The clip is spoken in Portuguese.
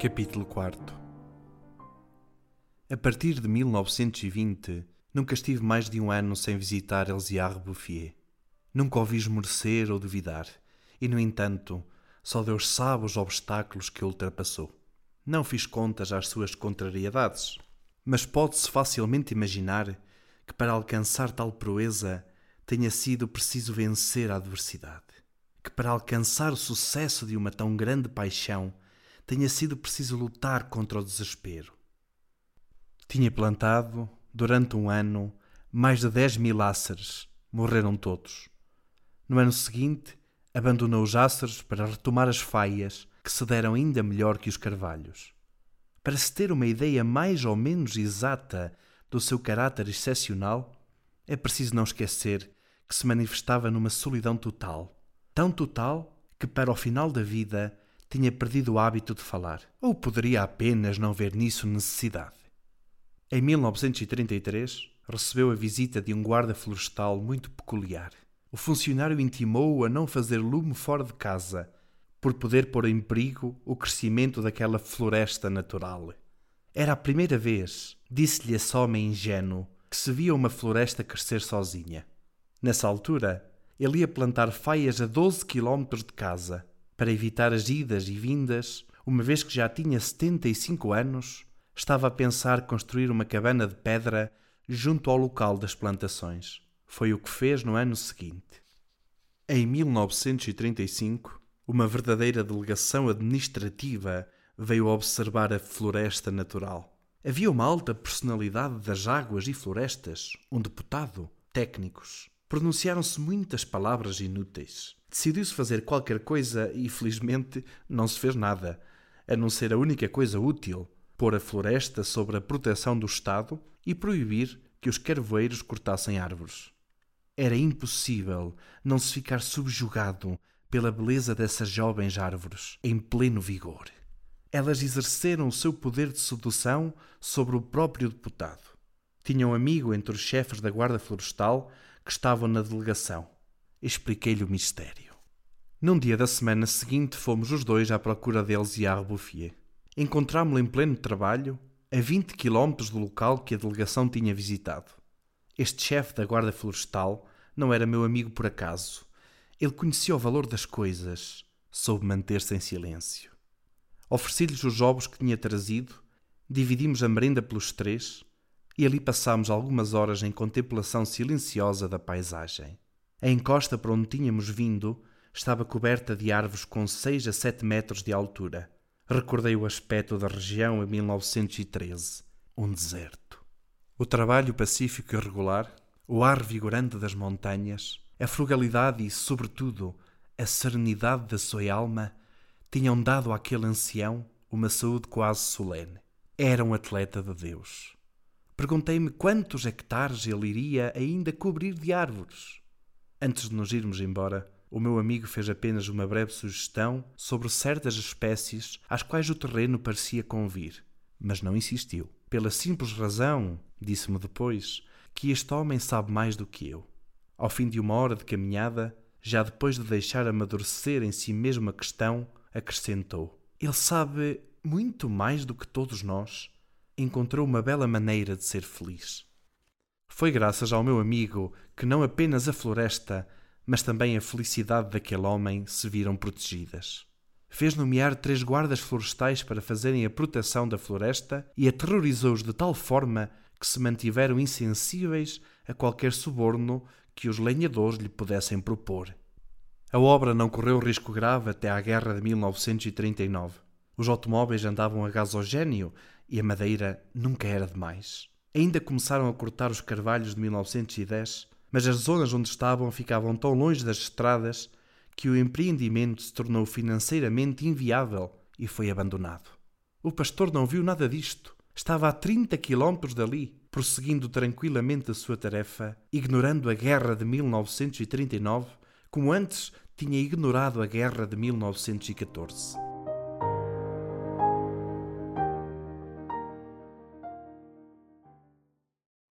Capítulo 4 A partir de 1920, nunca estive mais de um ano sem visitar Elziar Bouffier. Nunca o vi esmorecer ou duvidar, e, no entanto, só Deus sabe os obstáculos que ultrapassou. Não fiz contas às suas contrariedades, mas pode-se facilmente imaginar que para alcançar tal proeza tenha sido preciso vencer a adversidade, que para alcançar o sucesso de uma tão grande paixão tenha sido preciso lutar contra o desespero. Tinha plantado, durante um ano, mais de dez mil áceres. Morreram todos. No ano seguinte, abandonou os áceres para retomar as faias, que se deram ainda melhor que os carvalhos. Para se ter uma ideia mais ou menos exata do seu caráter excepcional, é preciso não esquecer que se manifestava numa solidão total, tão total que para o final da vida tinha perdido o hábito de falar, ou poderia apenas não ver nisso necessidade. Em 1933, recebeu a visita de um guarda florestal muito peculiar. O funcionário intimou-o a não fazer lume fora de casa, por poder pôr em perigo o crescimento daquela floresta natural. Era a primeira vez, disse-lhe esse homem ingênuo, que se via uma floresta crescer sozinha. Nessa altura, ele ia plantar faias a 12 quilómetros de casa, para evitar as idas e vindas, uma vez que já tinha 75 anos, estava a pensar construir uma cabana de pedra junto ao local das plantações. Foi o que fez no ano seguinte. Em 1935, uma verdadeira delegação administrativa veio observar a floresta natural. Havia uma alta personalidade das águas e florestas, um deputado, técnicos. Pronunciaram-se muitas palavras inúteis. Decidiu-se fazer qualquer coisa e, felizmente, não se fez nada, a não ser a única coisa útil: pôr a floresta sob a proteção do Estado e proibir que os carvoeiros cortassem árvores. Era impossível não se ficar subjugado pela beleza dessas jovens árvores, em pleno vigor. Elas exerceram o seu poder de sedução sobre o próprio deputado. Tinha um amigo entre os chefes da Guarda Florestal que estavam na delegação expliquei-lhe o mistério. Num dia da semana seguinte, fomos os dois à procura deles e a Bouffier. Encontrámo-lo em pleno trabalho, a 20 quilómetros do local que a delegação tinha visitado. Este chefe da guarda florestal não era meu amigo por acaso. Ele conhecia o valor das coisas, soube manter-se em silêncio. Ofereci-lhes os ovos que tinha trazido, dividimos a merenda pelos três e ali passámos algumas horas em contemplação silenciosa da paisagem. A encosta para onde tínhamos vindo estava coberta de árvores com seis a sete metros de altura. Recordei o aspecto da região em 1913, um deserto. O trabalho pacífico e regular, o ar vigorante das montanhas, a frugalidade e, sobretudo, a serenidade da sua alma tinham dado àquele ancião uma saúde quase solene. Era um atleta de Deus. Perguntei-me quantos hectares ele iria ainda cobrir de árvores. Antes de nos irmos embora, o meu amigo fez apenas uma breve sugestão sobre certas espécies às quais o terreno parecia convir, mas não insistiu. Pela simples razão, disse-me depois, que este homem sabe mais do que eu. Ao fim de uma hora de caminhada, já depois de deixar amadurecer em si mesmo a questão, acrescentou: Ele sabe muito mais do que todos nós. Encontrou uma bela maneira de ser feliz. Foi graças ao meu amigo que não apenas a floresta, mas também a felicidade daquele homem se viram protegidas. Fez nomear três guardas florestais para fazerem a proteção da floresta e aterrorizou-os de tal forma que se mantiveram insensíveis a qualquer suborno que os lenhadores lhe pudessem propor. A obra não correu risco grave até à guerra de 1939. Os automóveis andavam a gasogênio e a madeira nunca era demais. Ainda começaram a cortar os carvalhos de 1910, mas as zonas onde estavam ficavam tão longe das estradas que o empreendimento se tornou financeiramente inviável e foi abandonado. O pastor não viu nada disto. Estava a 30 quilómetros dali, prosseguindo tranquilamente a sua tarefa, ignorando a guerra de 1939, como antes tinha ignorado a guerra de 1914.